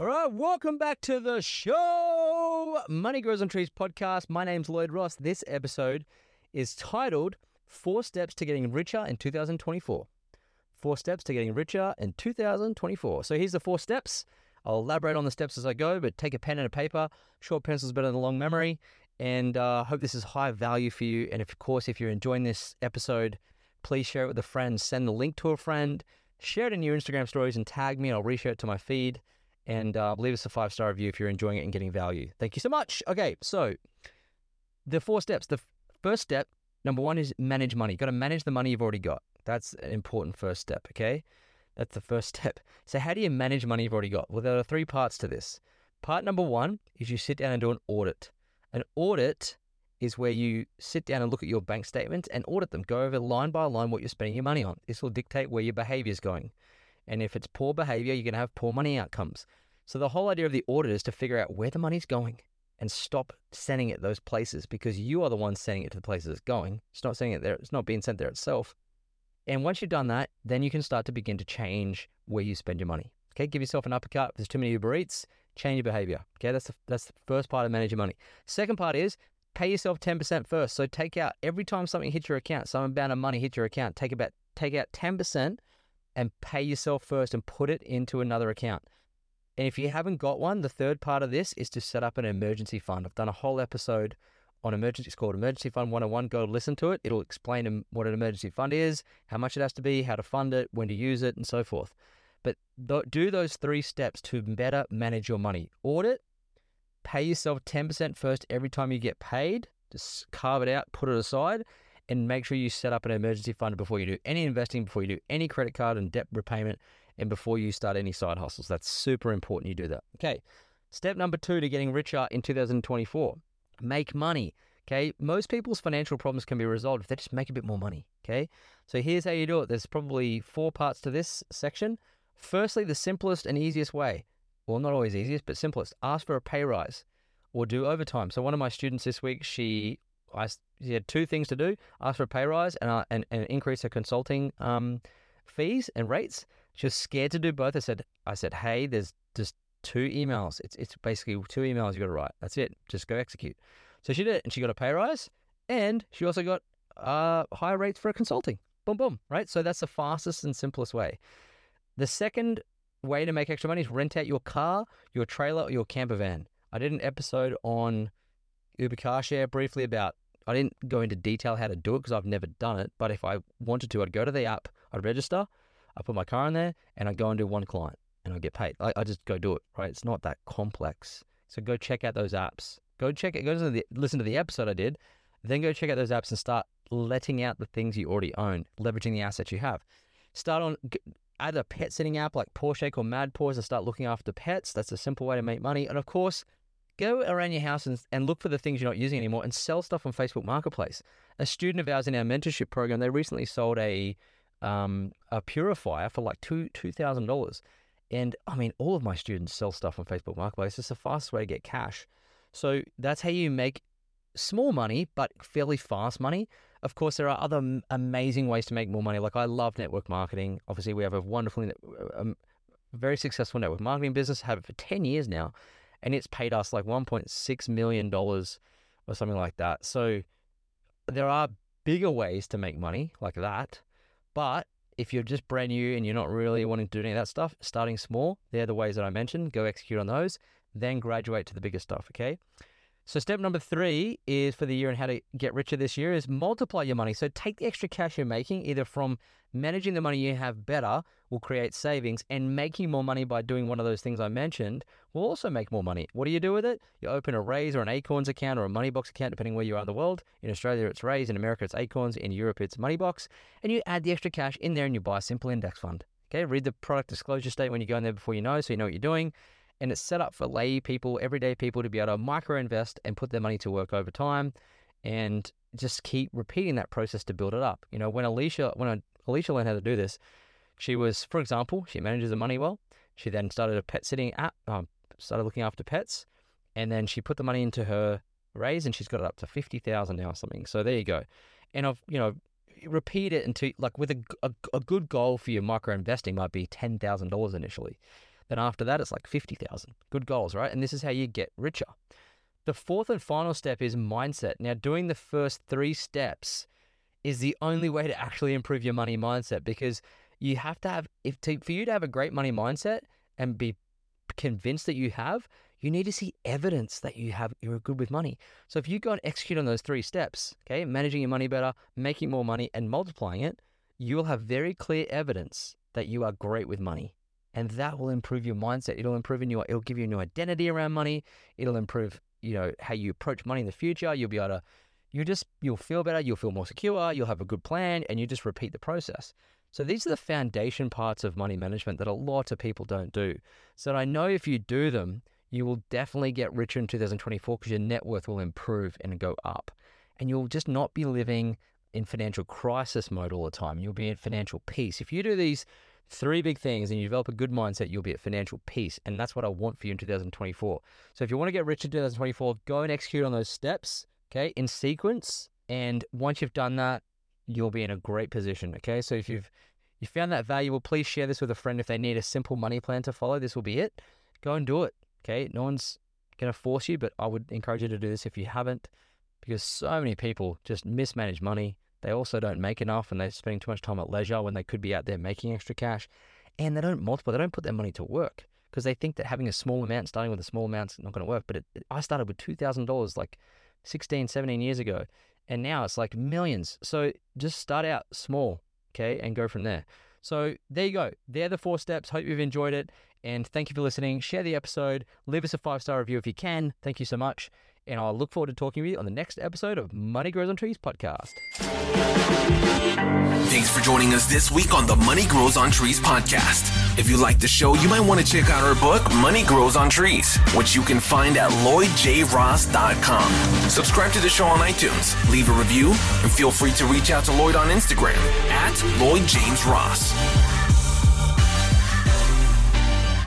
All right, welcome back to the show, Money Grows on Trees podcast. My name's Lloyd Ross. This episode is titled Four Steps to Getting Richer in 2024. Four Steps to Getting Richer in 2024. So here's the four steps. I'll elaborate on the steps as I go, but take a pen and a paper. Short pencil's better than a long memory. And uh, hope this is high value for you. And of course, if you're enjoying this episode, please share it with a friend. Send the link to a friend. Share it in your Instagram stories and tag me, I'll reshare it to my feed and uh, leave us a five star review if you're enjoying it and getting value. Thank you so much. Okay, so the four steps. The first step, number one, is manage money. You've got to manage the money you've already got. That's an important first step. Okay, that's the first step. So how do you manage money you've already got? Well, there are three parts to this. Part number one is you sit down and do an audit. An audit is where you sit down and look at your bank statements and audit them. Go over line by line what you're spending your money on. This will dictate where your behavior is going. And if it's poor behavior, you're going to have poor money outcomes. So the whole idea of the audit is to figure out where the money's going and stop sending it those places because you are the one sending it to the places it's going. It's not sending it there. It's not being sent there itself. And once you've done that, then you can start to begin to change where you spend your money. Okay, give yourself an uppercut. If there's too many Uber Eats, change your behavior. Okay, that's the, that's the first part of managing money. Second part is pay yourself 10% first. So take out every time something hits your account, some amount of money hits your account, take about take out 10% and pay yourself first and put it into another account. And if you haven't got one, the third part of this is to set up an emergency fund. I've done a whole episode on emergency. It's called Emergency Fund 101. Go listen to it. It'll explain what an emergency fund is, how much it has to be, how to fund it, when to use it, and so forth. But th- do those three steps to better manage your money. Audit, pay yourself 10% first every time you get paid. Just carve it out, put it aside, and make sure you set up an emergency fund before you do any investing, before you do any credit card and debt repayment, and before you start any side hustles. That's super important you do that. Okay. Step number two to getting richer in 2024 make money. Okay. Most people's financial problems can be resolved if they just make a bit more money. Okay. So here's how you do it. There's probably four parts to this section. Firstly, the simplest and easiest way. Well, not always easiest, but simplest. Ask for a pay rise or do overtime. So one of my students this week, she I she had two things to do: ask for a pay rise and uh, and, and increase her consulting um, fees and rates. She was scared to do both. I said, I said, hey, there's just two emails. It's it's basically two emails you got to write. That's it. Just go execute. So she did it, and she got a pay rise, and she also got uh, higher rates for consulting. Boom, boom. Right. So that's the fastest and simplest way. The second way to make extra money is rent out your car, your trailer, or your camper van. I did an episode on Uber Car Share briefly about. I didn't go into detail how to do it because I've never done it. But if I wanted to, I'd go to the app, I'd register, I put my car in there, and I go and do one client, and I get paid. I, I just go do it. Right? It's not that complex. So go check out those apps. Go check it. Go listen to the, listen to the episode I did. Then go check out those apps and start letting out the things you already own, leveraging the assets you have. Start on add a pet sitting app like Pawshake or Mad Paws and start looking after pets. That's a simple way to make money. And of course, go around your house and, and look for the things you're not using anymore and sell stuff on Facebook Marketplace. A student of ours in our mentorship program, they recently sold a um, a purifier for like two two thousand dollars. And I mean, all of my students sell stuff on Facebook Marketplace. It's the fastest way to get cash. So that's how you make small money, but fairly fast money. Of course, there are other amazing ways to make more money. Like I love network marketing. Obviously, we have a wonderful, um, very successful network marketing business. Have it for ten years now, and it's paid us like one point six million dollars or something like that. So there are bigger ways to make money like that, but if you're just brand new and you're not really wanting to do any of that stuff, starting small, they're the ways that I mentioned. Go execute on those, then graduate to the bigger stuff. Okay. So step number three is for the year and how to get richer this year is multiply your money. So take the extra cash you're making either from managing the money you have better will create savings and making more money by doing one of those things I mentioned will also make more money. What do you do with it? You open a Raiz or an Acorns account or a Moneybox account, depending where you are in the world. In Australia, it's Raiz. In America, it's Acorns. In Europe, it's Moneybox. And you add the extra cash in there and you buy a simple index fund. Okay, read the product disclosure statement when you go in there before you know, so you know what you're doing. And it's set up for lay people, everyday people to be able to micro invest and put their money to work over time and just keep repeating that process to build it up. You know, when Alicia when Alicia learned how to do this, she was, for example, she manages the money well. She then started a pet sitting app, um, started looking after pets, and then she put the money into her Raiz, and she's got it up to fifty thousand now or something. So there you go. And I've you know repeat it until like with a, a, a good goal for your micro investing might be ten thousand dollars initially. Then after that, it's like fifty thousand. Good goals, right? And this is how you get richer. The fourth and final step is mindset. Now, doing the first three steps is the only way to actually improve your money mindset because you have to have if to, for you to have a great money mindset and be convinced that you have, you need to see evidence that you have you're good with money. So if you go and execute on those three steps, okay, managing your money better, making more money, and multiplying it, you will have very clear evidence that you are great with money. And that will improve your mindset. It'll improve in your it'll give you a new identity around money. It'll improve, you know, how you approach money in the future. You'll be able to you just you'll feel better, you'll feel more secure, you'll have a good plan, and you just repeat the process. So these are the foundation parts of money management that a lot of people don't do. So I know if you do them, you will definitely get richer in 2024 because your net worth will improve and go up. And you'll just not be living in financial crisis mode all the time. You'll be in financial peace. If you do these three big things and you develop a good mindset, you'll be at financial peace. And that's what I want for you in 2024. So if you want to get rich in 2024, go and execute on those steps, okay, in sequence. And once you've done that, you'll be in a great position, okay? So if you've you found that valuable, please share this with a friend if they need a simple money plan to follow. This will be it. Go and do it. Okay, no one's going to force you, but I would encourage you to do this if you haven't, because so many people just mismanage money. They also don't make enough and they're spending too much time at leisure when they could be out there making extra cash. And they don't multiply, they don't put their money to work because they think that having a small amount, starting with a small amount, is not going to work. But it, it, I started with $2,000 like 16, 17 years ago, and now it's like millions. So just start out small, okay, and go from there. So there you go. They're the four steps. Hope you've enjoyed it. And thank you for listening. Share the episode. Leave us a five star review if you can. Thank you so much. And I'll look forward to talking with you on the next episode of Money Grows on Trees podcast. Thanks for joining us this week on the Money Grows on Trees podcast. If you like the show, you might want to check out our book, Money Grows on Trees, which you can find at lloydjross.com. Subscribe to the show on iTunes, leave a review, and feel free to reach out to Lloyd on Instagram at Lloyd James Ross.